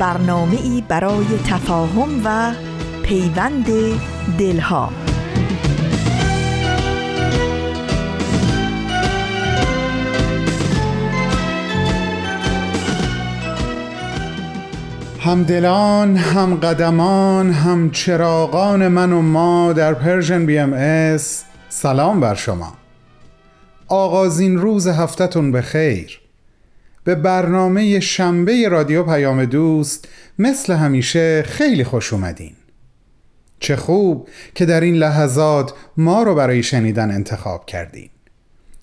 برنامه ای برای تفاهم و پیوند دلها. همدلان هم قدمان هم چراغان من و ما در پرژن بی ام سلام بر شما. آغازین روز هفتتون به خیر به برنامه شنبه رادیو پیام دوست مثل همیشه خیلی خوش اومدین. چه خوب که در این لحظات ما رو برای شنیدن انتخاب کردین.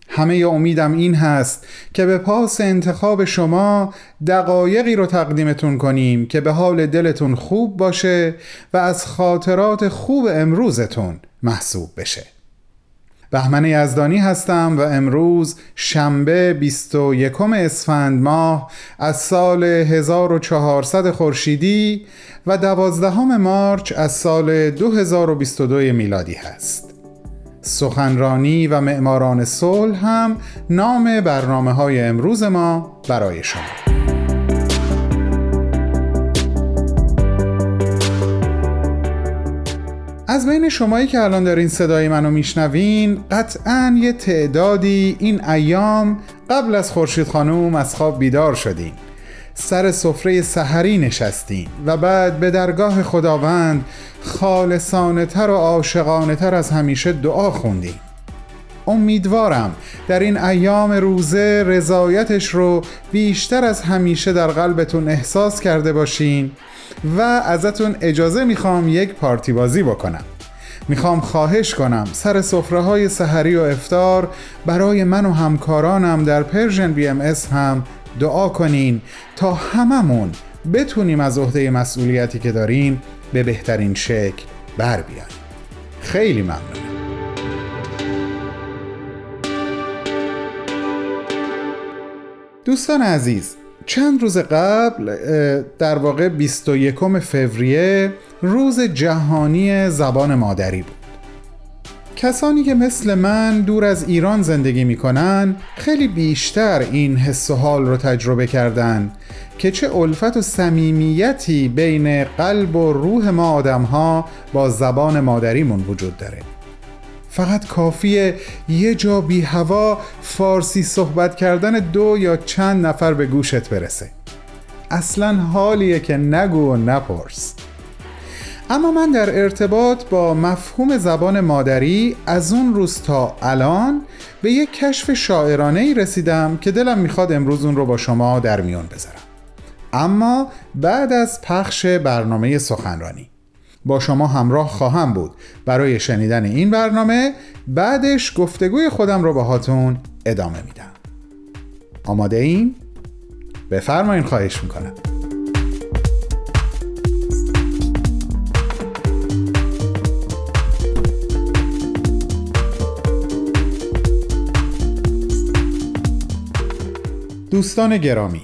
همه امیدم این هست که به پاس انتخاب شما دقایقی رو تقدیمتون کنیم که به حال دلتون خوب باشه و از خاطرات خوب امروزتون محسوب بشه. بهمن یزدانی هستم و امروز شنبه 21 اسفند ماه از سال 1400 خورشیدی و 12 مارچ از سال 2022 میلادی هست. سخنرانی و معماران صلح هم نام برنامه های امروز ما برای شما. از بین شمایی که الان دارین صدای منو میشنوین قطعا یه تعدادی این ایام قبل از خورشید خانوم از خواب بیدار شدین. سر سفره سحری نشستین و بعد به درگاه خداوند خالصانه تر و عاشقانه تر از همیشه دعا خوندین. امیدوارم در این ایام روزه رضایتش رو بیشتر از همیشه در قلبتون احساس کرده باشین و ازتون اجازه می‌خوام یک پارتی بازی بکنم. می‌خوام خواهش کنم. سر سفره های سحری و افطار برای من و همکارانم در Persian BMS هم دعا کنین تا هممون بتونیم از عهده مسئولیتی که داریم به بهترین شکل بر بیان خیلی ممنونم. دوستان عزیز چند روز قبل در واقع 21 فوریه روز جهانی زبان مادری بود. کسانی که مثل من دور از ایران زندگی می‌کنن خیلی بیشتر این حس و حال رو تجربه کردن که چه الفت و صمیمیتی بین قلب و روح ما آدم ها با زبان مادریمون وجود داره. فقط کافیه یه جا بی هوا فارسی صحبت کردن دو یا چند نفر به گوشت برسه. اصلا حالیه که نگو و نپرس. اما من در ارتباط با مفهوم زبان مادری از اون روز تا الان به یک کشف شاعرانه ای رسیدم که دلم می‌خواد امروز اون رو با شما در میون بذارم. اما بعد از پخش برنامه سخنرانی با شما همراه خواهم بود. برای شنیدن این برنامه بعدش گفتگوی خودم رو هاتون ادامه میدم. آماده این؟ بفرمایین خواهش می‌کنم. دوستان گرامی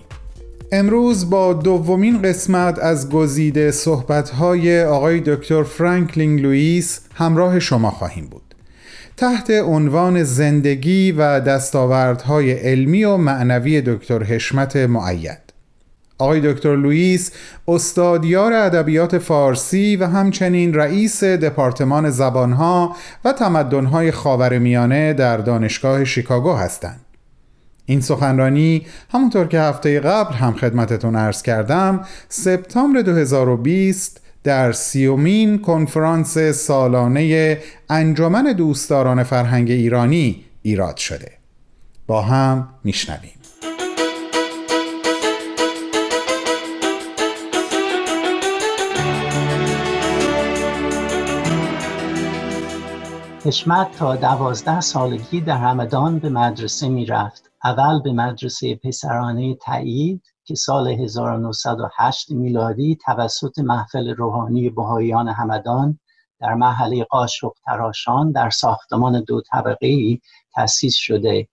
امروز با دومین قسمت از گزیده صحبت‌های آقای دکتر فرانکلین لوئیس همراه شما خواهیم بود. تحت عنوان زندگی و دستاوردهای علمی و معنوی دکتر حشمت معید. آقای دکتر لوئیس استادیار ادبیات فارسی و همچنین رئیس دپارتمان زبانها و تمدنهای خاورمیانه در دانشگاه شیکاگو هستند. این سخنرانی همونطور که هفته قبل هم خدمتتون عرض کردم سپتامبر 2020 در سیومین کنفرانس سالانه انجمن دوستداران فرهنگ ایرانی ایراد شده. با هم میشنویم. حشمت تا دوازده سالگی در همدان به مدرسه می رفت اول به مدرسه پسرانه تایید که سال 1908 میلادی توسط محفل روحانی بهاییان همدان در محله قاشق تراشان در ساختمان دو طبقه تأسیس شده.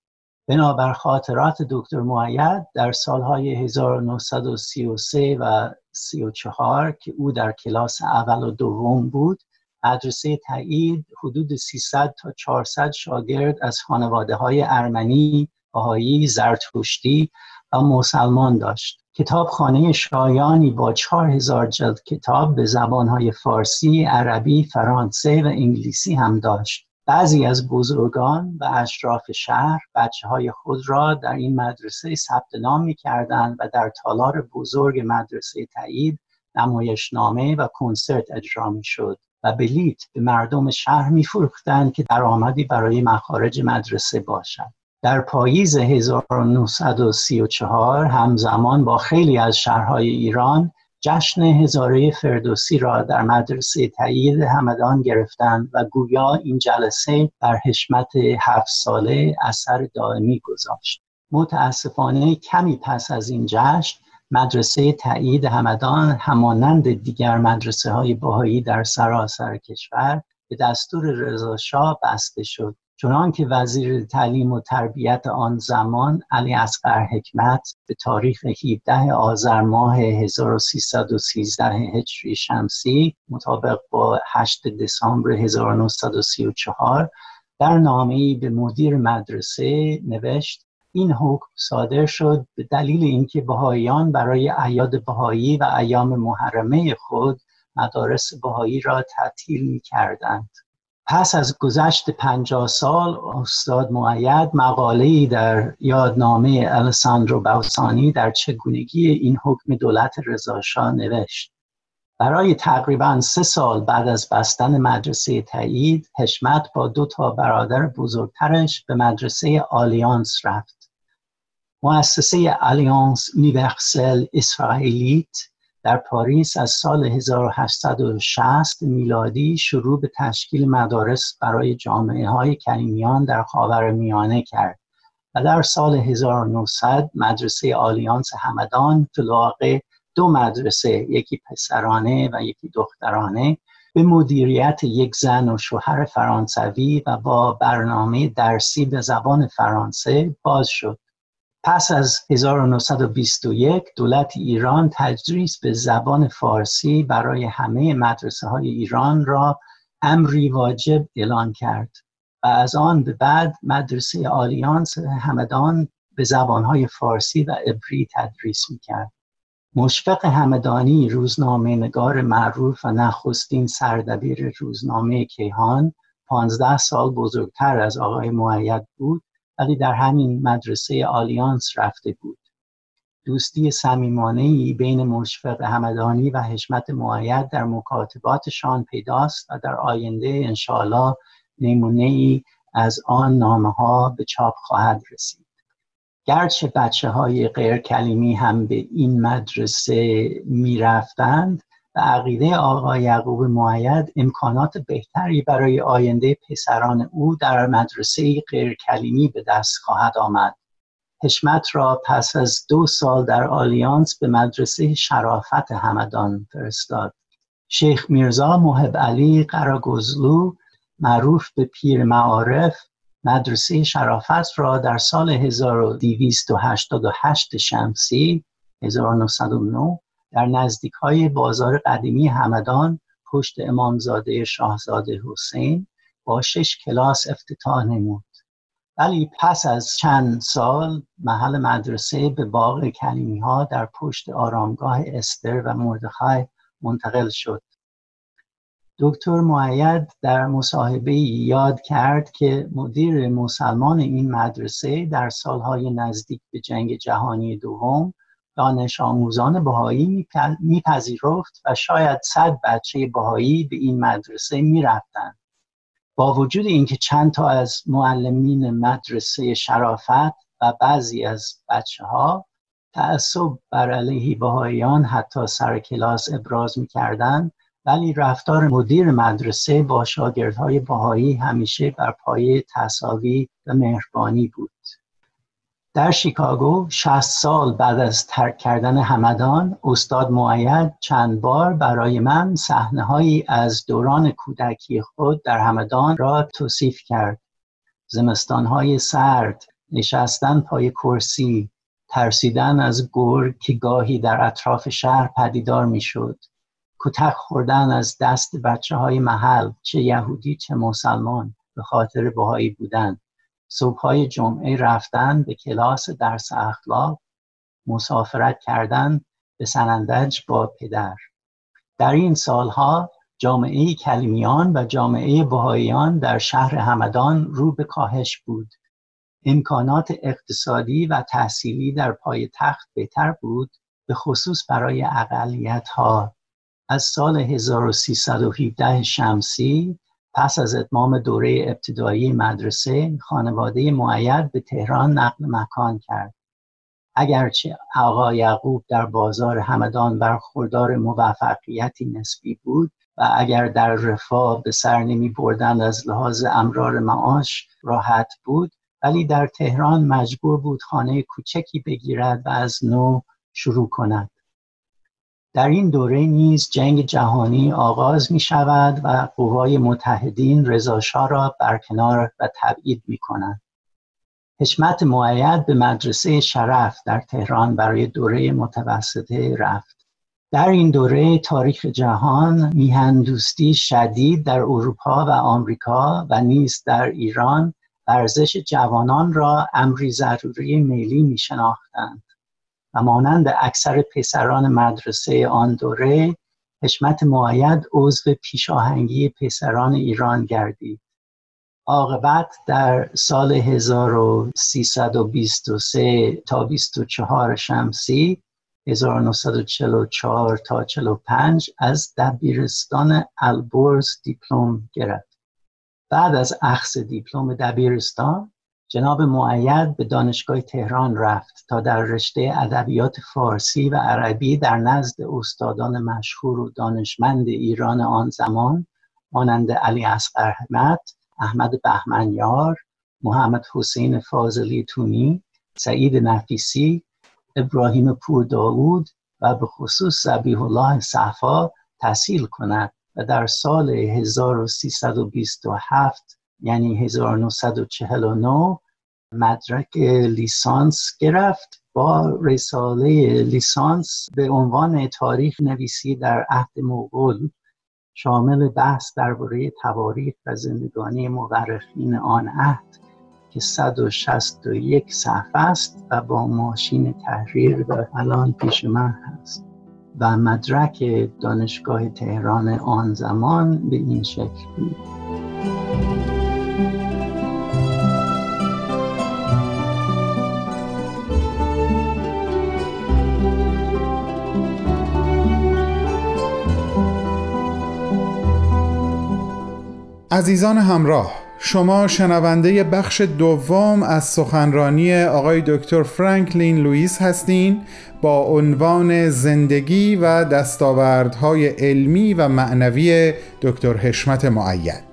بنابر خاطرات دکتر معید در سالهای 1933 و 34 که او در کلاس اول و دوم بود مدرسه تایید حدود 300 تا 400 شاگرد از خانواده های ارمنی، بهایی، زرتشتی و مسلمان داشت. کتابخانه شایانی با 4000 جلد کتاب به زبانهای فارسی، عربی، فرانسه و انگلیسی هم داشت. بعضی از بزرگان و اشراف شهر بچه های خود را در این مدرسه ثبت نام می کردن و در تالار بزرگ مدرسه تایید نمایشنامه و کنسرت اجرا می شد و بلیت به مردم شهر می فروختن که درآمدی برای مخارج مدرسه باشد. در پاییز 1934 همزمان با خیلی از شهرهای ایران جشن هزاره فردوسی را در مدرسه تایید همدان گرفتند و گویا این جلسه بر حشمت هفت ساله اثر دائمی گذاشت. متاسفانه کمی پس از این جشن مدرسه تایید همدان همانند دیگر مدرسه های باهایی در سراسر کشور به دستور رضاشاه بسته شد. چنان که وزیر تعلیم و تربیت آن زمان علی اصغر حکمت به تاریخ 17 آذر ماه 1313 هجری شمسی مطابق با 8 دسامبر 1934 در نامه‌ای به مدیر مدرسه نوشت این حکم صادر شد به دلیل اینکه بهاییان برای اعیاد بهایی و ایام محرمه خود مدارس بهایی را تعطیل می کردند. پس از گذشت پنجاه سال استاد معید مقاله در یادنامه الساندرو باوسانی در چگونگی این حکم دولت رضاشاه نوشت. برای تقریبا سه سال بعد از بستن مدرسه تایید حشمت با دو تا برادر بزرگترش به مدرسه آلیانس رفت. مؤسسه آلیانس اونیورسل اسرائیلیت در پاریس از سال 1860 میلادی شروع به تشکیل مدارس برای جامعه های کلیمیان در خاور میانه کرد و در سال 1900 مدرسه آلیانس همدان در واقع دو مدرسه یکی پسرانه و یکی دخترانه به مدیریت یک زن و شوهر فرانسوی و با برنامه درسی به زبان فرانسه باز شد. پس از 1921 دولت ایران تدریس به زبان فارسی برای همه مدرسه های ایران را امری واجب اعلان کرد و از آن به بعد مدرسه آلیانس همدان به زبانهای فارسی و عبری تدریس می‌کرد. مشفق همدانی روزنامه نگار معروف و نخستین سردبیر روزنامه کیهان پانزده سال بزرگتر از آقای معید بود ولی در همین مدرسه آلیانس رفته بود. دوستی صمیمانه ای بین مشفق همدانی و حشمت معید در مکاتباتشان پیداست و در آینده انشاءالله نمونه ای از آن نامه ها به چاپ خواهد رسید. گرچه بچه های غیر کلیمی هم به این مدرسه می رفتند و عقیده آقا یعقوب معید امکانات بهتری برای آینده پسران او در مدرسه غیر کلیمی به دست خواهد آمد. حشمت را پس از دو سال در آلیانس به مدرسه شرافت همدان فرستاد. شیخ میرزا محب علی معروف به پیر معارف مدرسه شرافت را در سال 1288 شمسی 1909 در نزدیک های بازار قدیمی همدان پشت امامزاده شاهزاده حسین با شش کلاس افتتاح نمود. ولی پس از چند سال محل مدرسه به باغ کلیمی ها در پشت آرامگاه استر و مردخای منتقل شد. دکتر معید در مصاحبه یاد کرد که مدیر مسلمان این مدرسه در سالهای نزدیک به جنگ جهانی دوم دانش آموزان بهایی میپذیرفت و شاید صد بچه بهایی به این مدرسه می‌رفتند. با وجود اینکه چند تا از معلمین مدرسه شرافت و بعضی از بچه ها تعصب بر علیه بهاییان حتی سر کلاس ابراز می‌کردند ولی رفتار مدیر مدرسه با شاگردهای بهایی همیشه بر پایه تصاوی و مهربانی بود. در شیکاگو 60 سال بعد از ترک کردن همدان استاد معید چند بار برای من صحنه هایی از دوران کودکی خود در همدان را توصیف کرد. زمستان های سرد نشستن پای کرسی ترسیدن از گور که گاهی در اطراف شهر پدیدار می‌شد. کتک خوردن از دست بچه های محل چه یهودی چه مسلمان به خاطر بهایی بودن. صبحهای جمعه رفتن به کلاس درس اخلاق مسافرت کردن به سنندج با پدر. در این سالها جامعه کلیمیان و جامعه بهاییان در شهر همدان رو به کاهش بود. امکانات اقتصادی و تحصیلی در پای تخت بهتر بود به خصوص برای اقلیت ها از سال 1317 شمسی پس از اتمام دوره ابتدایی مدرسه خانواده معید به تهران نقل مکان کرد. اگرچه آقا یعقوب در بازار همدان برخوردار موفقیتی نسبی بود و اگر در رفاه به سر نمی بردن از لحاظ امرار معاش راحت بود ولی در تهران مجبور بود خانه کوچکی بگیرد و از نو شروع کند. در این دوره نیز جنگ جهانی آغاز می شود و قوای متحدین رضاشاه را برکنار و تبعید می کنند. حشمت معید به مدرسه شرف در تهران برای دوره متوسطه رفت. در این دوره تاریخ جهان میهندوستی شدید در اروپا و آمریکا و نیز در ایران ورزش جوانان را امری ضروری میلی می شناختند. و مانند اکثر پسران مدرسه آن دوره حشمت معید عضو پیشاهنگی پسران ایران گردید. عاقبت در سال 1323 تا 24 شمسی 1944 تا 45 از دبیرستان البرز دیپلم گرفت. بعد از اخذ دیپلم دبیرستان جناب معید به دانشگاه تهران رفت تا در رشته ادبیات فارسی و عربی در نزد استادان مشهور و دانشمند ایران آن زمان مانند علی اصغر احمد، احمد بهمنیار، محمد حسین فاضلی تونی، سعید نفیسی، ابراهیم پور داود و به خصوص زبیح الله صفا تحصیل کند و در سال 1327 یعنی 1949 مدرک لیسانس گرفت با رساله لیسانس به عنوان تاریخ نویسی در عهد مغول شامل بحث درباره تواریخ و زندگانی مورخین آن عهد که 161 صفحه است و با ماشین تحریر و الان پیش من هست و مدرک دانشگاه تهران آن زمان به این شکل بود. عزیزان همراه شما شنونده بخش دوم از سخنرانی آقای دکتر فرانکلین لوئیس هستین با عنوان زندگی و دستاوردهای علمی و معنوی دکتر حشمت معید.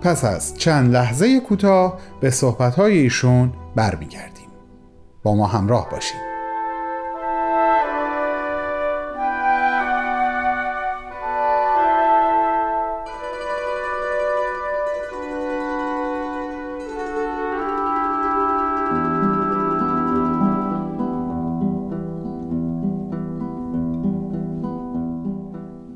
پس از چند لحظه کوتاه به صحبتهای ایشون برمیگردیم. با ما همراه باشید.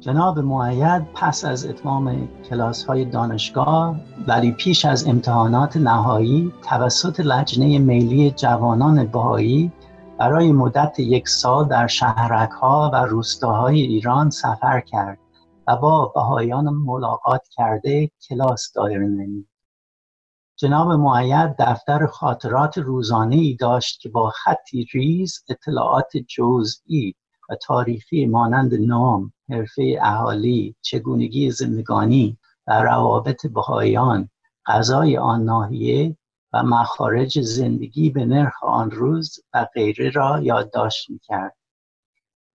جناب معید پس از اتمام کلاس های دانشگاه ولی پیش از امتحانات نهایی توسط لجنه میلی جوانان بهایی برای مدت یک سال در شهرک ها و روستاهای ایران سفر کرد و با بهایان ملاقات کرده کلاس دایر نمید. جناب معید دفتر خاطرات روزانه ای داشت که با خطی ریز اطلاعات جزئی و تاریخی مانند نام، حرفه اهالی، چگونگی زندگانی و روابط بهایان، غذای آن ناحیه و مخارج زندگی به نرخ آن روز و غیره را یادداشت می‌کرد.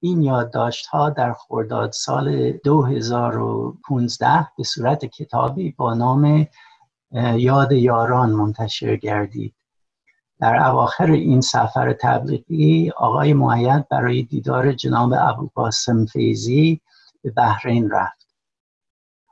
این یادداشت ها در خرداد سال 2015 به صورت کتابی با نام یاد یاران منتشر گردید. در اواخر این سفر تبلیغی آقای معید برای دیدار جناب ابو قاسم فیزی به بحرین رفت.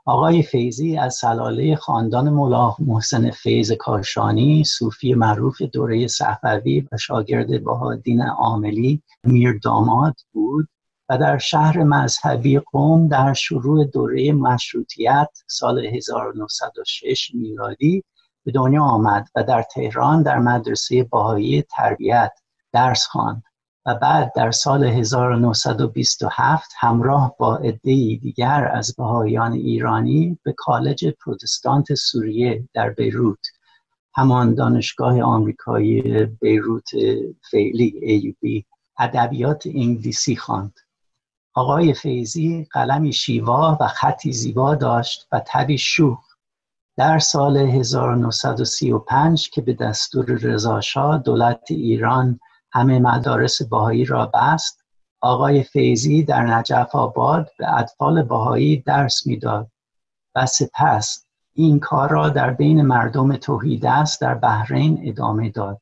آقای فیزی از سلاله خاندان مولا محسن فیض کاشانی صوفی معروف دوره صفوی و شاگرد بهادین عاملی میر داماد بود و در شهر مذهبی قوم در شروع دوره مشروطیت سال 1906 میلادی به دنیا آمد و در تهران در مدرسه باهایی تربیت درس خواند و بعد در سال 1927 همراه با عدهای دیگر از بهاییان ایرانی به کالج پروتستانت سوریه در بیروت همان دانشگاه آمریکایی بیروت فعلی ایوبی ادبیات انگلیسی خواند. آقای فیزی قلمی شیوا و خطی زیبا داشت و تبی شوخ در سال 1935 که به دستور رضاشاه دولت ایران همه مدارس باهایی را بست آقای فیزی در نجف آباد به اطفال باهایی درس می‌داد و سپس این کار را در بین مردم توحیدست در بحرین ادامه داد.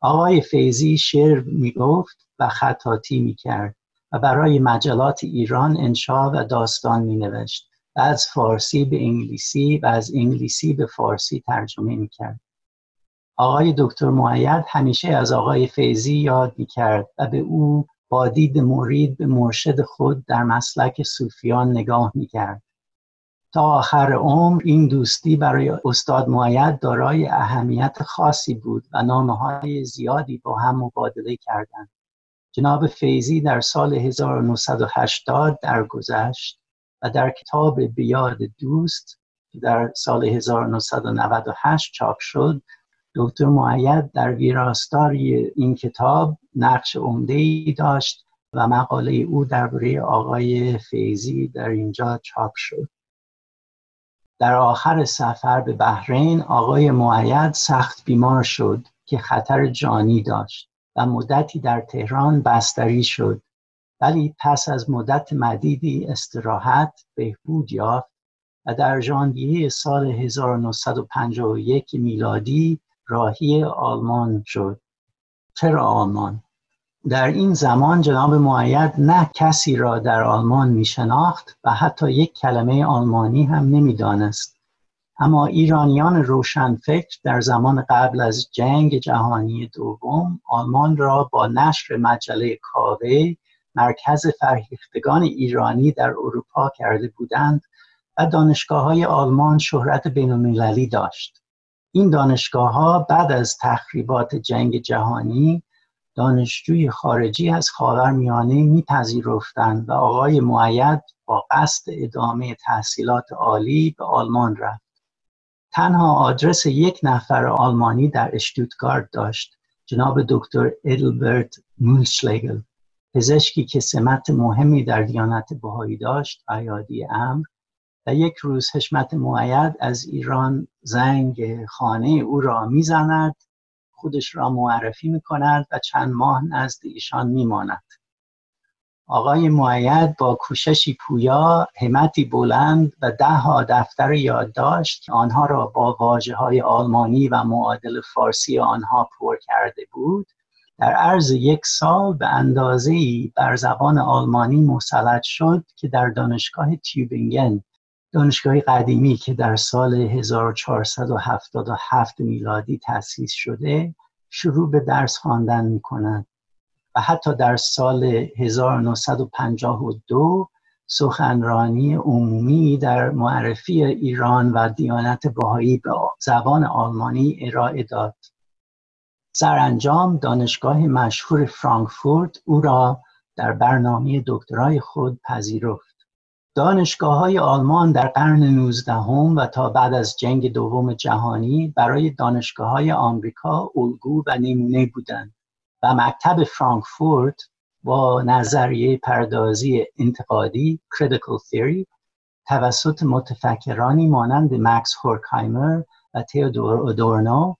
آقای فیزی شعر می گفت و خطاطی می کرد و برای مجلات ایران انشا و داستان می نوشت و از فارسی به انگلیسی و از انگلیسی به فارسی ترجمه می کرد. آقای دکتر معید همیشه از آقای فیزی یاد می کرد و به او با دید مرید به مرشد خود در مسلک صوفیان نگاه می کرد. تا آخر عمر این دوستی برای استاد معید دارای اهمیت خاصی بود و نامه های زیادی با هم مبادله کردند. جناب فیزی در سال 1980 درگذشت و در کتاب بیاد دوست در سال 1998 چاپ شد دکتر معید در ویراستاری این کتاب نقش عمده ای داشت و مقاله او درباره آقای فیزی در اینجا چاپ شد. در آخر سفر به بحرین آقای معید سخت بیمار شد که خطر جانی داشت و مدتی در تهران بستری شد. ولی پس از مدت مدیدی استراحت بهبود یافت و در ژانویه سال 1951 میلادی راهی آلمان شد. چرا آلمان؟ در این زمان جناب معید نه کسی را در آلمان می شناخت و حتی یک کلمه آلمانی هم نمی‌دانست. اما ایرانیان روشنفکر در زمان قبل از جنگ جهانی دوم آلمان را با نشر مجله کاوه مرکز فرهیختگان ایرانی در اروپا کرده بودند و دانشگاه های آلمان شهرت بین داشت. این دانشگاه ها بعد از تخریبات جنگ جهانی دانشجوی خارجی از خاورمیانه میپذیرفتند و آقای معید با قصد ادامه تحصیلات عالی به آلمان رفت. تنها آدرس یک نفر آلمانی در اشتوتگارت داشت جناب دکتر ادلبرت مولشلگل پزشکی که سمت مهمی در دیانت بهایی داشت ایادی امر و یک روز حشمت معید از ایران زنگ خانه او را می‌زند خودش را معرفی می کند و چند ماه نزد ایشان میماند. آقای معید با کوششی پویا همتی بلند و ده ها دفتر یادداشت که آنها را با واجه های آلمانی و معادل فارسی آنها پر کرده بود. در عرض یک سال به اندازه بر زبان آلمانی مسلط شد که در دانشگاه تیوبینگن دانشگاه قدیمی که در سال 1477 میلادی تأسیس شده شروع به درس خواندن می کند و حتی در سال 1952 سخنرانی عمومی در معرفی ایران و دیانت بهایی به زبان آلمانی ارائه داد. سرانجام دانشگاه مشهور فرانکفورت او را در برنامه دکترای خود پذیرفت. دانشگاه های آلمان در قرن 19 و تا بعد از جنگ دوم جهانی برای دانشگاه های آمریکا الگو و نمونه بودند. و مکتب فرانکفورت با نظریه پردازی انتقادی critical theory توسط متفکرانی مانند مکس هورکایمر و تئودور ادورنو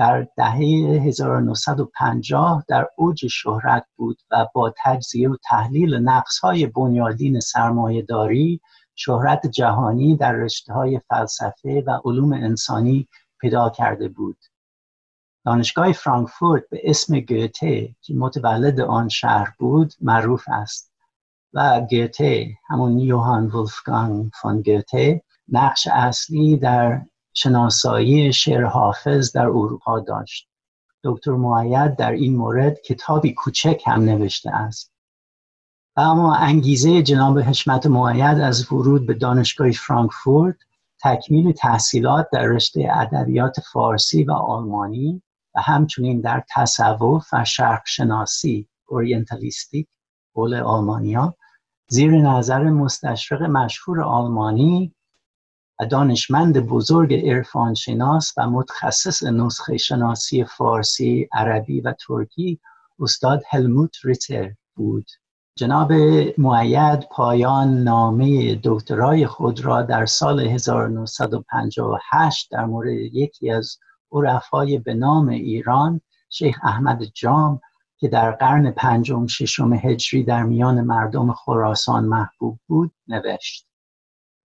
در دهه 1950 در اوج شهرت بود و با تجزیه و تحلیل نقصهای بنیادین سرمایهداری شهرت جهانی در رشته های فلسفه و علوم انسانی پیدا کرده بود. دانشگاه فرانکفورت به اسم گوته که متولد آن شهر بود معروف است. و گوته همون یوهان ولفگانگ فون گوته نقش اصلی در شناسایی شعر حافظ در اروپا داشت. دکتر معید در این مورد کتابی کوچک هم نوشته است. و اما انگیزه جناب حشمت معید از ورود به دانشگاه فرانکفورت تکمیل تحصیلات در رشته ادبیات فارسی و آلمانی و همچنین در تصوف و شرق شناسی اورینتالیستیک قول آلمانیا زیر نظر مستشرق مشهور آلمانی دانشمند بزرگ عرفانشناس و متخصص نسخه شناسی فارسی، عربی و ترکی استاد هلموت ریتر بود. جناب معید پایان نامه دکترای خود را در سال 1958 در مورد یکی از عرفای به نام ایران شیخ احمد جام که در قرن پنجم ششم هجری در میان مردم خراسان محبوب بود نوشت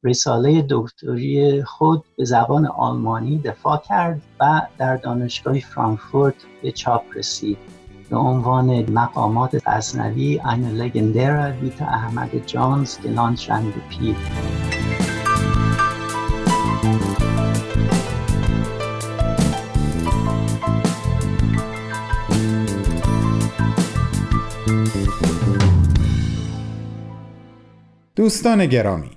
رساله دکتری خود به زبان آلمانی دفاع کرد و در دانشگاه فرانکفورت به چاپ رسید. به عنوان مقامات غزنوی این لگندرا ویتا احمد جانز گلان شند پیر. دوستان گرامی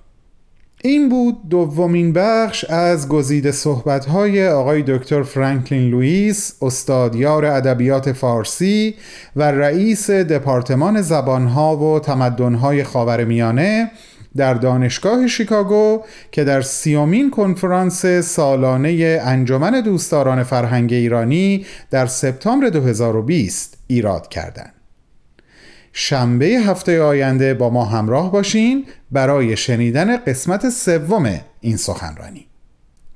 این بود دومین بخش از گزیده صحبت‌های آقای دکتر فرانکلین لوئیس استادیار ادبیات فارسی و رئیس دپارتمان زبانها و تمدنهای خاورمیانه در دانشگاه شیکاگو که در سیومین کنفرانس سالانه انجمن دوستداران فرهنگ ایرانی در سپتامبر 2020 ایراد کردند. شنبه هفته آینده با ما همراه باشین برای شنیدن قسمت سوم این سخنرانی.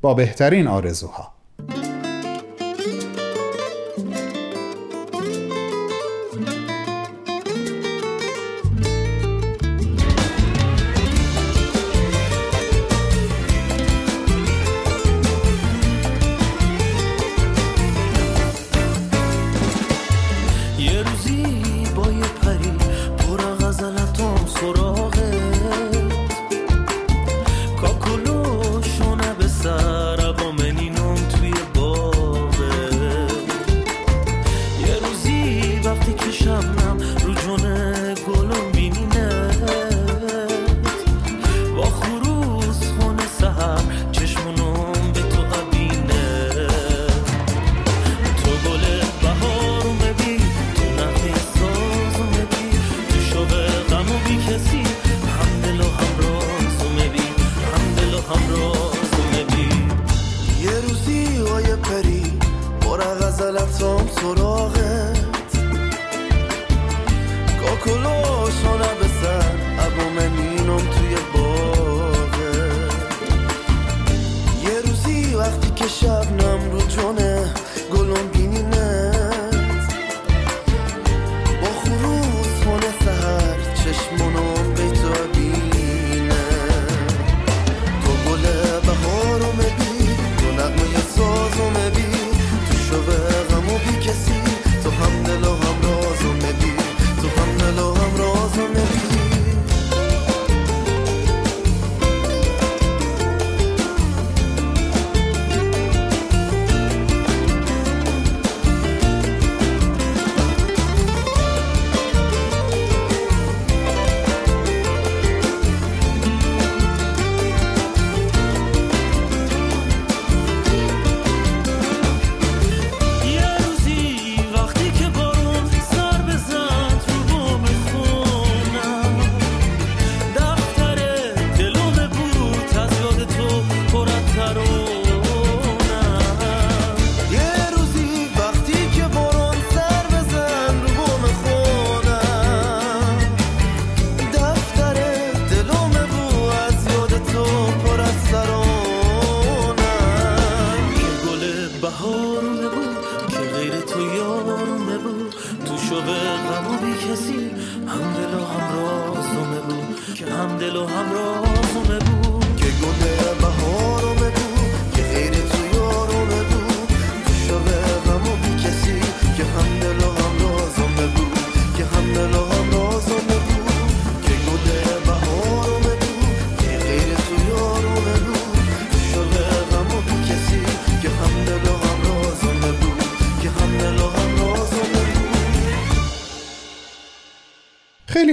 با بهترین آرزوها. یه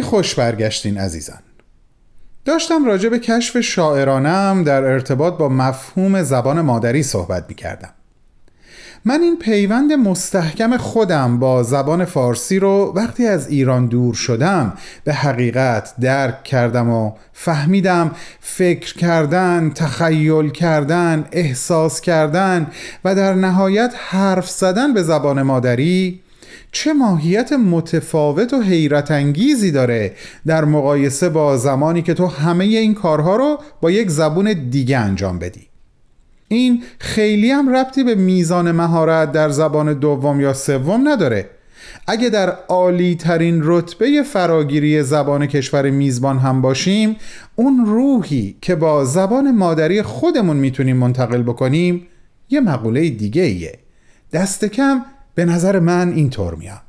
خوش برگشتین عزیزان. داشتم راجع به کشف شاعرانم در ارتباط با مفهوم زبان مادری صحبت می کردم من این پیوند مستحکم خودم با زبان فارسی رو وقتی از ایران دور شدم به حقیقت درک کردم و فهمیدم فکر کردن، تخیل کردن، احساس کردن و در نهایت حرف زدن به زبان مادری چه ماهیت متفاوت و حیرت انگیزی داره در مقایسه با زمانی که تو همه این کارها رو با یک زبون دیگه انجام بدی. این خیلی هم ربطی به میزان مهارت در زبان دوم یا سوم نداره. اگه در عالی ترین رتبه فراگیری زبان کشور میزبان هم باشیم اون روحی که با زبان مادری خودمون می‌تونیم منتقل بکنیم یه مقوله دیگه ایه دست کم به نظر من اینطور میاد.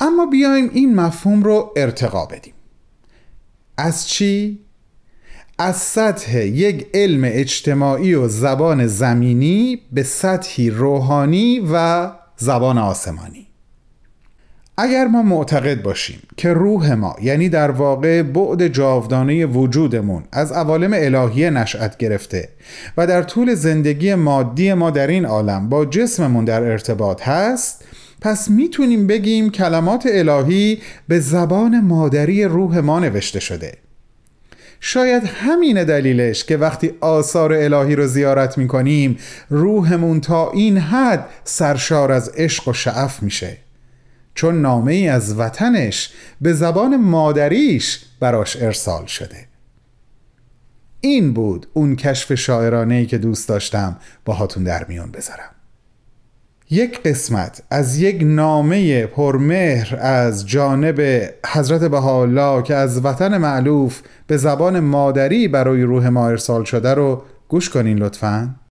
اما بیایم این مفهوم رو ارتقا بدیم. از چی؟ از سطح یک علم اجتماعی و زبان زمینی به سطحی روحانی و زبان آسمانی. اگر ما معتقد باشیم که روح ما یعنی در واقع بعد جاودانه وجودمون از عوالم الهیه نشأت گرفته و در طول زندگی مادی ما در این عالم با جسممون در ارتباط هست پس می‌تونیم بگیم کلمات الهی به زبان مادری روح ما نوشته شده. شاید همین دلیلش که وقتی آثار الهی رو زیارت می‌کنیم روحمون تا این حد سرشار از عشق و شعف میشه. چون نامه ای از وطنش به زبان مادریش براش ارسال شده. این بود اون کشف شاعرانه ای که دوست داشتم باهاتون در میون بذارم. یک قسمت از یک نامه پرمهر از جانب حضرت بهاءالله که از وطن معلوف به زبان مادری برای روح ما ارسال شده رو گوش کنین لطفاً.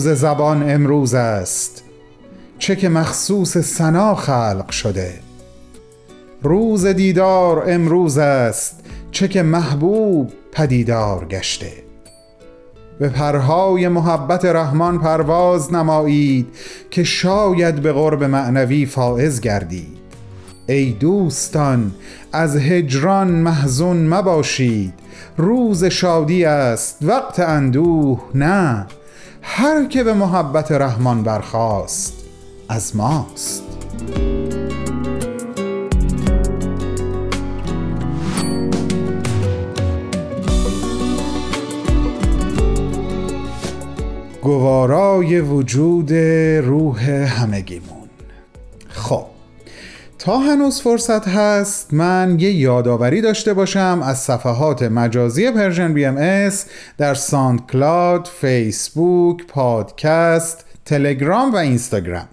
روز زبان امروز است. چه که مخصوص سنا خلق شده. روز دیدار امروز است چه که محبوب پدیدار گشته. به پرهای محبت رحمان پرواز نمایید که شاید به قرب معنوی فائز گردید. ای دوستان از هجران محزون مباشید. روز شادی است وقت اندوه نه. هر که به محبت رحمان برخواست از ماست. گوارای وجود روح همگیمون. تا هنوز فرصت هست من یه یادآوری داشته باشم از صفحات مجازی Persian BMS در SoundCloud، فیسبوک، پادکست، تلگرام و اینستاگرام.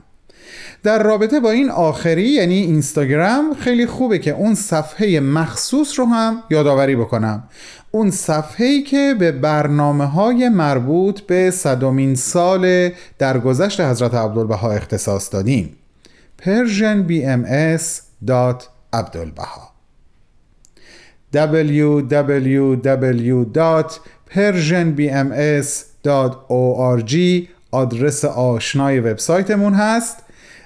در رابطه با این آخری یعنی اینستاگرام خیلی خوبه که اون صفحه مخصوص رو هم یادآوری بکنم. اون صفحه‌ای که به برنامه های مربوط به صدومین سال درگذشت حضرت عبدالبها اختصاص دادیم. persianbms.abdulbaha www.persianbms.org آدرس آشنای وبسایتمون هست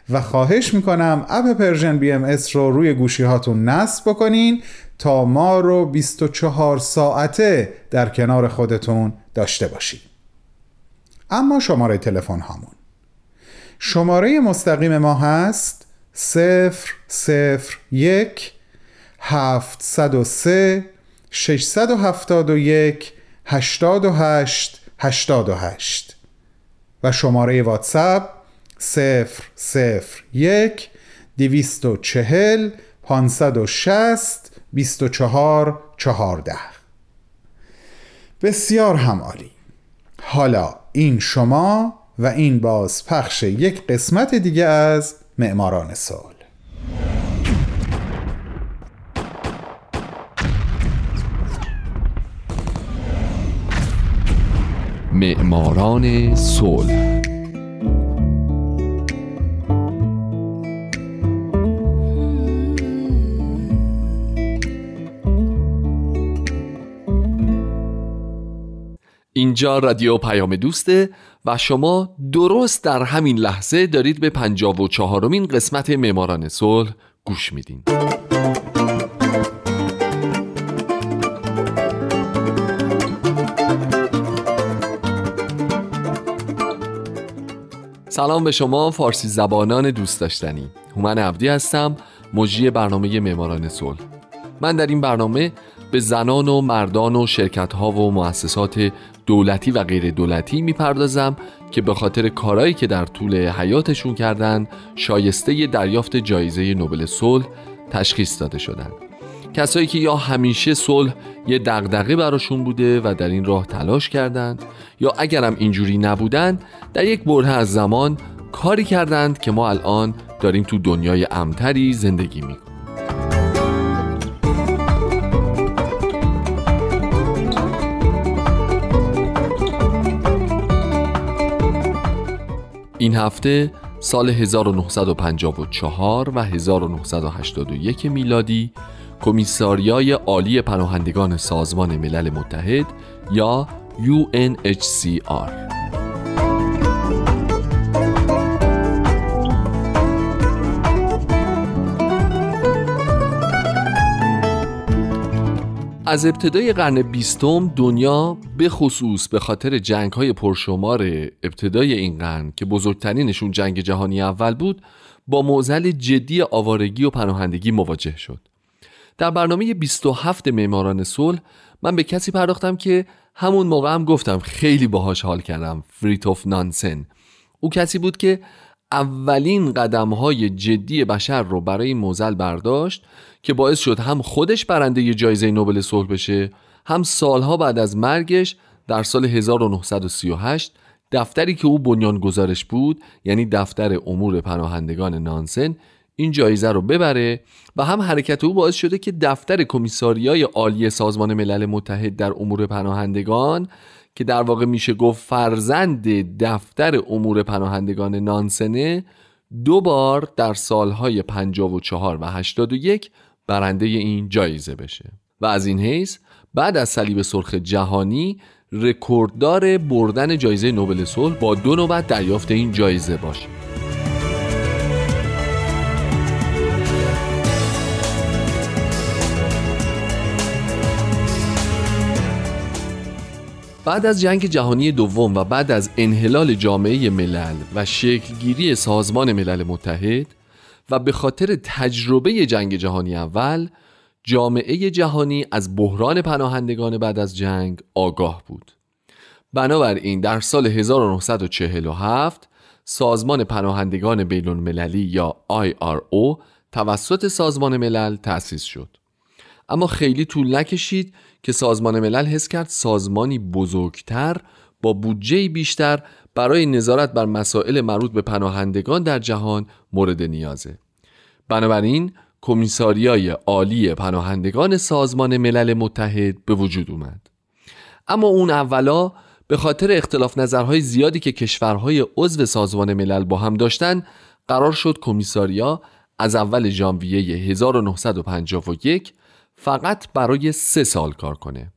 و خواهش می‌کنم اپ Persian BMS رو روی گوشی هاتون نصب بکنین تا ما رو 24 ساعته در کنار خودتون داشته باشید اما شماره تلفن هامون. شماره مستقیم ما هست 001 703 671 88 88 و شماره واتساپ 001 240 560 24 14 بسیار همالی حالا این شما و این باز پخش یک قسمت دیگه از معماران صلح. معماران صلح. اینجا رادیو پیام دوسته و شما درست در همین لحظه دارید به پنجاب و چهارمین قسمت معماران صلح گوش میدین. سلام به شما فارسی زبانان دوست داشتنی. هومن عبدی هستم مجری برنامه معماران صلح. من در این برنامه به زنان و مردان و شرکت ها و مؤسسات دولتی و غیر دولتی می‌پردازم که به خاطر کارهایی که در طول حیاتشون کردن شایسته دریافت جایزه نوبل صلح تشخیص داده شدند. کسایی که یا همیشه صلح یه دغدغه براشون بوده و در این راه تلاش کردند یا اگرم اینجوری نبودند در یک بره از زمان کاری کردند که ما الان داریم تو دنیای امتری زندگی می‌کنیم این هفته سال 1954 و 1981 میلادی کمیساریای عالی پناهندگان سازمان ملل متحد یا UNHCR از ابتدای قرن بیستم دنیا به خصوص به خاطر جنگ های پرشمار ابتدای این قرن که بزرگترینشون جنگ جهانی اول بود با معضل جدی آوارگی و پناهندگی مواجه شد. در برنامه 27 معماران صلح من به کسی پرداختم که همون موقع هم گفتم خیلی باهاش حال کردم فریتوف نانسن او کسی بود که اولین قدم های جدی بشر رو برای موزل برداشت که باعث شد هم خودش برنده جایزه نوبل صلح بشه هم سالها بعد از مرگش در سال 1938 دفتری که او بنیان گزارش بود یعنی دفتر امور پناهندگان نانسن این جایزه رو ببره و هم حرکت او باعث شده که دفتر کمیساریای عالی سازمان ملل متحد در امور پناهندگان که در واقع میشه گفت فرزند دفتر امور پناهندگان نانسنه دو بار در سالهای 54 و 81 برنده این جایزه بشه. و از این حیث بعد از صلیب سرخ جهانی رکورددار بردن جایزه نوبل صلح با دو نوبت دریافت این جایزه باشه. بعد از جنگ جهانی دوم و بعد از انحلال جامعه ملل و شکلگیری سازمان ملل متحد و به خاطر تجربه جنگ جهانی اول جامعه جهانی از بحران پناهندگان بعد از جنگ آگاه بود. بنابراین در سال 1947 سازمان پناهندگان بین المللی یا IRO توسط سازمان ملل تأسیس شد. اما خیلی طول نکشید که سازمان ملل حس کرد سازمانی بزرگتر با بودجه بیشتر برای نظارت بر مسائل مربوط به پناهندگان در جهان مورد نیازه. بنابراین کمیساریای عالی پناهندگان سازمان ملل متحد به وجود اومد. اما اون اولا به خاطر اختلاف نظرهای زیادی که کشورهای عضو سازمان ملل با هم داشتن قرار شد کمیساریا از اول ژانویه 1951 فقط برای سه سال کار کنه.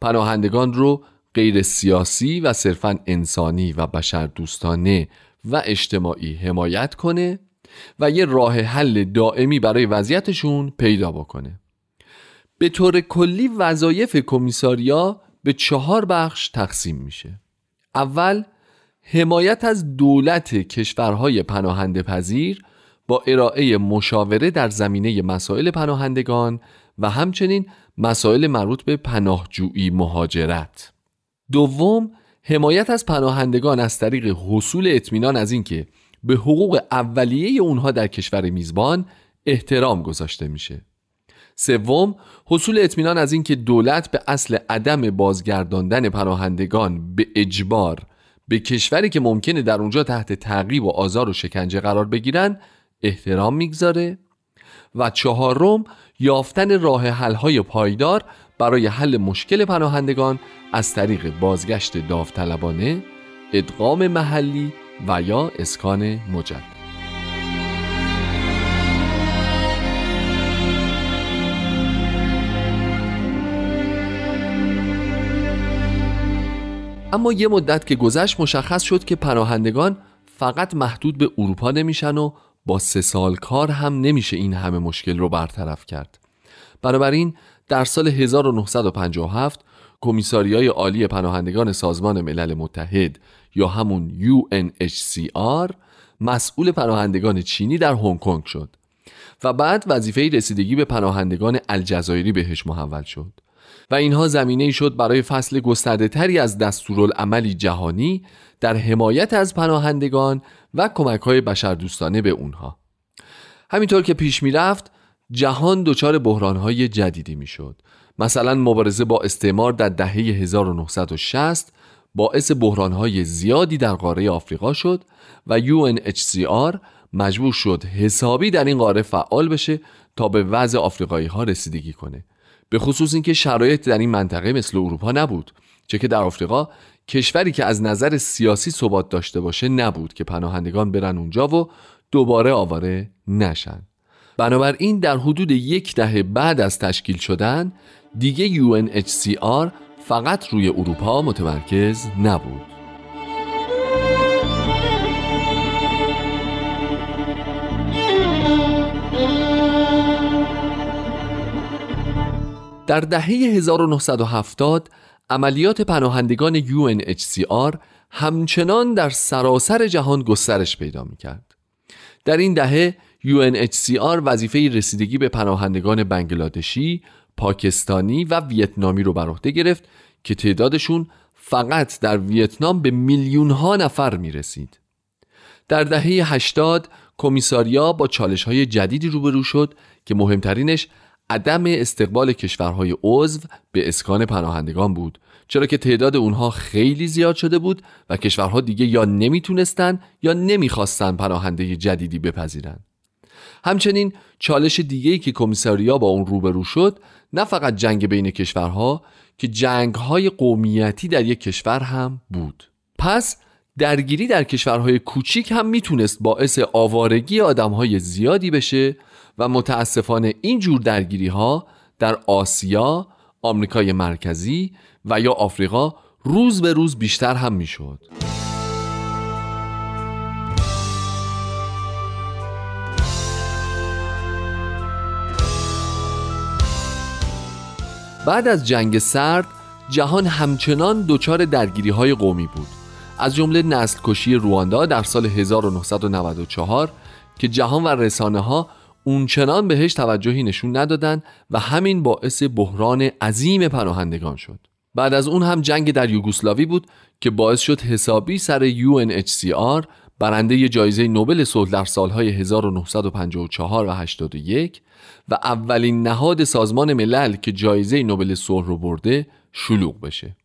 پناهندگان رو غیر سیاسی و صرفا انسانی و بشر دوستانه و اجتماعی حمایت کنه و یه راه حل دائمی برای وضعیتشون پیدا بکنه. به طور کلی وظایف کمیساریا به چهار بخش تقسیم میشه. اول حمایت از دولت کشورهای پناهنده پذیر با ارائه مشاوره در زمینه مسائل پناهندگان و همچنین مسائل مربوط به پناهجویی مهاجرت. دوم حمایت از پناهندگان از طریق حصول اطمینان از اینکه به حقوق اولیه اونها در کشور میزبان احترام گذاشته میشه. سوم حصول اطمینان از اینکه دولت به اصل عدم بازگرداندن پناهندگان به اجبار به کشوری که ممکنه در اونجا تحت تعقیب و آزار و شکنجه قرار بگیرن احترام می‌گذاره. و چهارم یافتن راه حل‌های پایدار برای حل مشکل پناهندگان از طریق بازگشت داوطلبانه، ادغام محلی و یا اسکان مجدد. اما یه مدت که گذشت مشخص شد که پناهندگان فقط محدود به اروپا نمیشن و با سه سال کار هم نمیشه این همه مشکل رو برطرف کرد. بنابراین در سال 1957 کمیساریای عالی پناهندگان سازمان ملل متحد یا همون UNHCR مسئول پناهندگان چینی در هنگ کنگ شد و بعد وظیفه رسیدگی به پناهندگان الجزایری بهش محول شد و اینها زمینه شد برای فصل گسترده تری از دستورالعملی جهانی در حمایت از پناهندگان و کمک های بشردوستانه به اونها. همینطور که پیش می رفت جهان دچار بحران های جدیدی می شد مثلا مبارزه با استعمار در دهه 1960 باعث بحران های زیادی در قاره آفریقا شد و UNHCR مجبور شد حسابی در این قاره فعال بشه تا به وضع آفریقایی ها رسیدگی کنه. به خصوص اینکه شرایط در این منطقه مثل اروپا نبود چه که در آفریقا کشوری که از نظر سیاسی ثبات داشته باشه نبود که پناهندگان برن اونجا و دوباره آواره نشن. بنابراین در حدود یک دهه بعد از تشکیل شدن دیگه UNHCR فقط روی اروپا متمرکز نبود. در دهه 1970 عملیات پناهندگان UNHCR همچنان در سراسر جهان گسترش پیدا می کرد. در این دهه UNHCR وظیفه رسیدگی به پناهندگان بنگلادشی، پاکستانی و ویتنامی رو بر عهده گرفت که تعدادشون فقط در ویتنام به میلیون ها نفر می رسید. در دهه 80 کمیساریا با چالش های جدیدی روبرو شد که مهمترینش عدم استقبال کشورهای عضو به اسکان پناهندگان بود چرا که تعداد اونها خیلی زیاد شده بود و کشورها دیگه یا نمی‌تونستن یا نمی‌خواستن پناهنده جدیدی بپذیرن. همچنین چالش دیگه که کمیساریا با اون روبرو شد نه فقط جنگ بین کشورها که جنگهای قومیتی در یک کشور هم بود. پس درگیری در کشورهای کوچیک هم می‌تونست باعث آوارگی آدمهای زیادی بشه و متاسفانه این جور درگیری ها در آسیا، آمریکای مرکزی و یا آفریقا روز به روز بیشتر هم می‌شد. بعد از جنگ سرد جهان همچنان دچار درگیری های قومی بود از جمله نسل کشی رواندا در سال 1994 که جهان و رسانه ها اونچنان بهش توجهی نشون ندادن و همین باعث بحران عظیم پناهندگان شد. بعد از اون هم جنگ در یوگسلاوی بود که باعث شد حسابی سر UNHCR برنده جایزه نوبل صلح در سالهای 1954 و 81 و اولین نهاد سازمان ملل که جایزه نوبل صلح رو برده شلوغ بشه.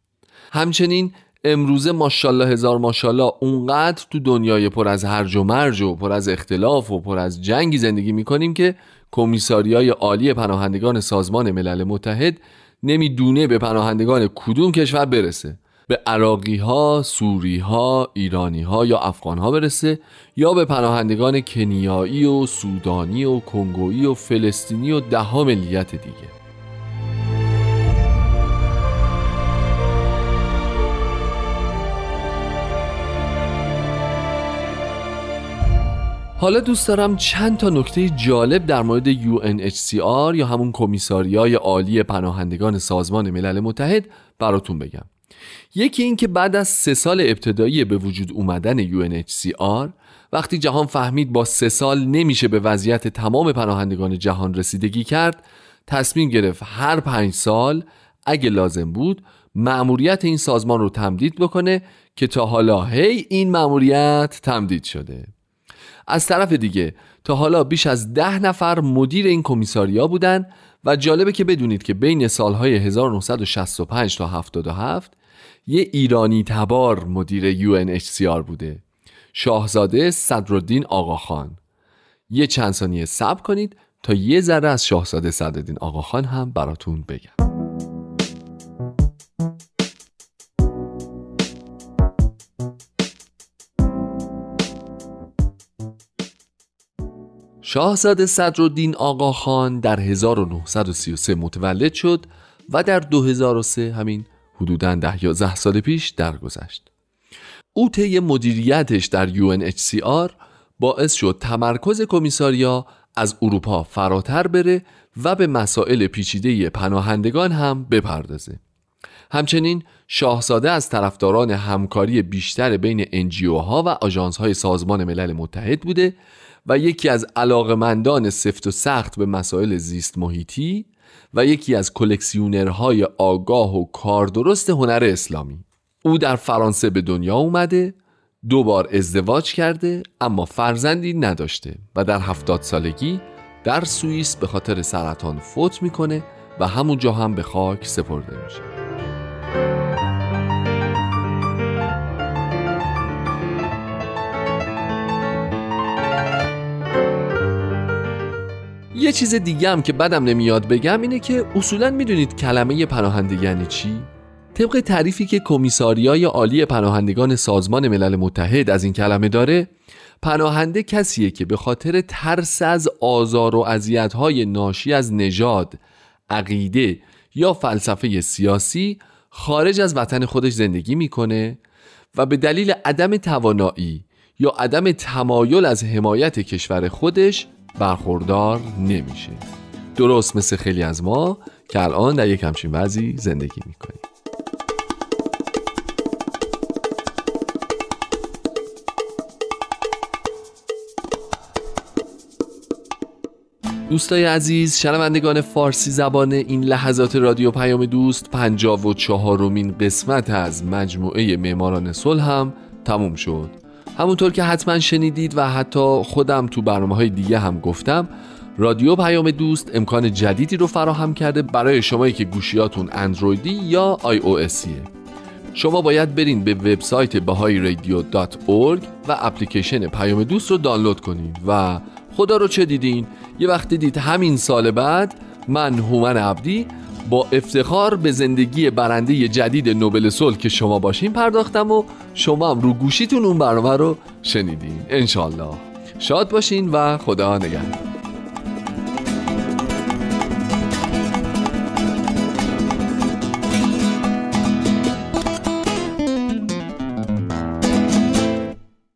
همچنین امروزه ماشاءالله هزار ماشاءالله اونقدر تو دنیای پر از هرج و مرج و پر از اختلاف و پر از جنگی زندگی می‌کنیم که کمیساریای عالی پناهندگان سازمان ملل متحد نمی‌دونه به پناهندگان کدوم کشور برسه. به عراقی ها، سوری ها، ایرانی ها یا افغان ها برسه یا به پناهندگان کنیایی و سودانی و کنگویی و فلسطینی و ده ملیت دیگه. حالا دوست دارم چند تا نکته جالب در مورد UNHCR یا همون کمیساریای عالی پناهندگان سازمان ملل متحد براتون بگم. یکی این که بعد از سه سال ابتدایی به وجود اومدن UNHCR وقتی جهان فهمید با سه سال نمیشه به وضعیت تمام پناهندگان جهان رسیدگی کرد تصمیم گرفت هر پنج سال اگه لازم بود مأموریت این سازمان رو تمدید بکنه که تا حالا هی این مأموریت تمدید شده. از طرف دیگه تا حالا بیش از ده نفر مدیر این کمیساریا بودن و جالبه که بدونید که بین سالهای 1965 تا 77 یه ایرانی تبار مدیر UNHCR بوده. شاهزاده صدرالدین آقاخان. یه چند ثانیه صبر کنید تا یه ذره از شاهزاده صدرالدین آقاخان هم براتون بگم. شاهزاده صدرالدین آقاخان در 1933 متولد شد و در 2003 همین حدوداً ده یازده سال پیش درگذشت. او طی مدیریتش در UNHCR باعث شد تمرکز کمیساریا از اروپا فراتر بره و به مسائل پیچیده پناهندگان هم بپردازه. همچنین شاهزاده از طرفداران همکاری بیشتر بین انجیو ها و آژانس های سازمان ملل متحد بوده و یکی از علاقمندان سفت و سخت به مسائل زیست محیطی و یکی از کلکسیونرهای آگاه و کاردرست هنر اسلامی. او در فرانسه به دنیا اومده دو بار ازدواج کرده اما فرزندی نداشته و در هفتاد سالگی در سوئیس به خاطر سرطان فوت می‌کنه و همونجا هم به خاک سپرده میشه. یه چیز دیگه هم که بدم نمیاد بگم اینه که اصولا می‌دونید کلمه پناهنده یعنی چی؟ طبق تعریفی که کمیساریای عالی پناهندگان سازمان ملل متحد از این کلمه داره پناهنده کسیه که به خاطر ترس از آزار و اذیت‌های ناشی از نژاد، عقیده یا فلسفه سیاسی خارج از وطن خودش زندگی می‌کنه و به دلیل عدم توانایی یا عدم تمایل از حمایت کشور خودش برخوردار نمیشه درست مثل خیلی از ما که الان در یک همچین وضعی زندگی می‌کنیم. دوستای عزیز شنوندگان فارسی زبان این لحظات رادیو پیام دوست پنجاب و چهارمین قسمت از مجموعه معماران صلح هم تموم شد. همونطور که حتما شنیدید و حتی خودم تو برنامه های دیگه هم گفتم رادیو پیام دوست امکان جدیدی رو فراهم کرده برای شمایی که گوشیاتون اندرویدی یا آی او اسیه. شما باید برین به وبسایت رادیو و اپلیکیشن پیام دوست رو دانلود کنید و خدا رو چه دیدین یه وقت دیدید همین سال بعد من هومن عبدی با افتخار به زندگی برنده جدید نوبل صلح که شما باشین پرداختم و شما هم رو گوشیتون اون برنامه رو شنیدین. انشالله شاد باشین و خدا نگهدار.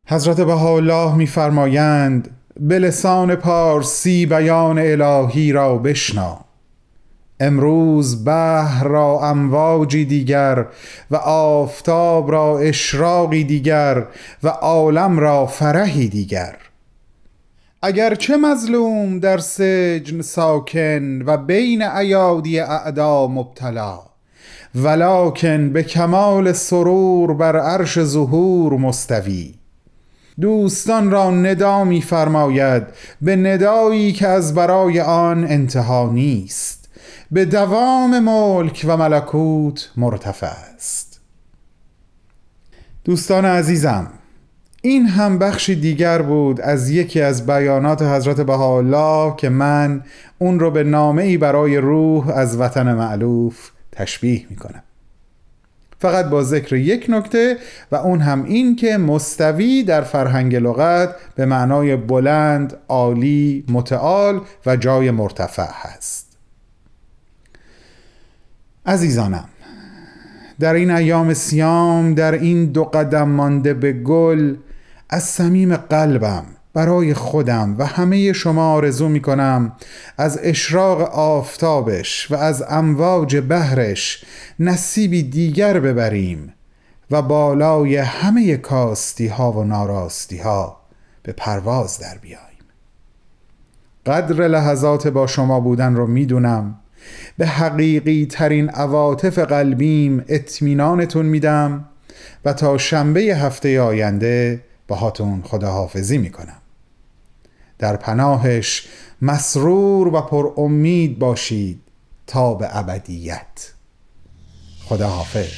حضرت بهاءالله میفرمایند به لسان پارسی بیان الهی را بشنا امروز بحر را امواجی دیگر و آفتاب را اشراقی دیگر و عالم را فرحی دیگر. اگرچه مظلوم در سجن ساکن و بین ایادی اعدا مبتلا ولکن به کمال سرور بر عرش ظهور مستوی. دوستان را ندا می فرماید به ندایی که از برای آن انتها نیست. به دوام ملک و ملکوت مرتفع است دوستان عزیزم این هم بخشی دیگر بود از یکی از بیانات حضرت بهاءالله که من اون رو به نامه ای برای روح از وطن معلوف تشبیه می کنم فقط با ذکر یک نکته و اون هم این که مستوی در فرهنگ لغت به معنای بلند، عالی، متعال و جای مرتفع هست. عزیزانم در این ایام سیام در این دو قدم مانده به گل از صمیم قلبم برای خودم و همه شما آرزو می کنم از اشراق آفتابش و از امواج بهرش نصیبی دیگر ببریم و بالای همه کاستی ها و ناراستی ها به پرواز در بیاییم. قدر لحظات با شما بودن رو می‌دونم. به حقیقی ترین عواطف قلبیم اطمینانتون میدم و تا شنبه هفته آینده باهاتون خداحافظی می‌کنم. در پناهش مسرور و پر امید باشید تا به ابدیت. خدا حافظ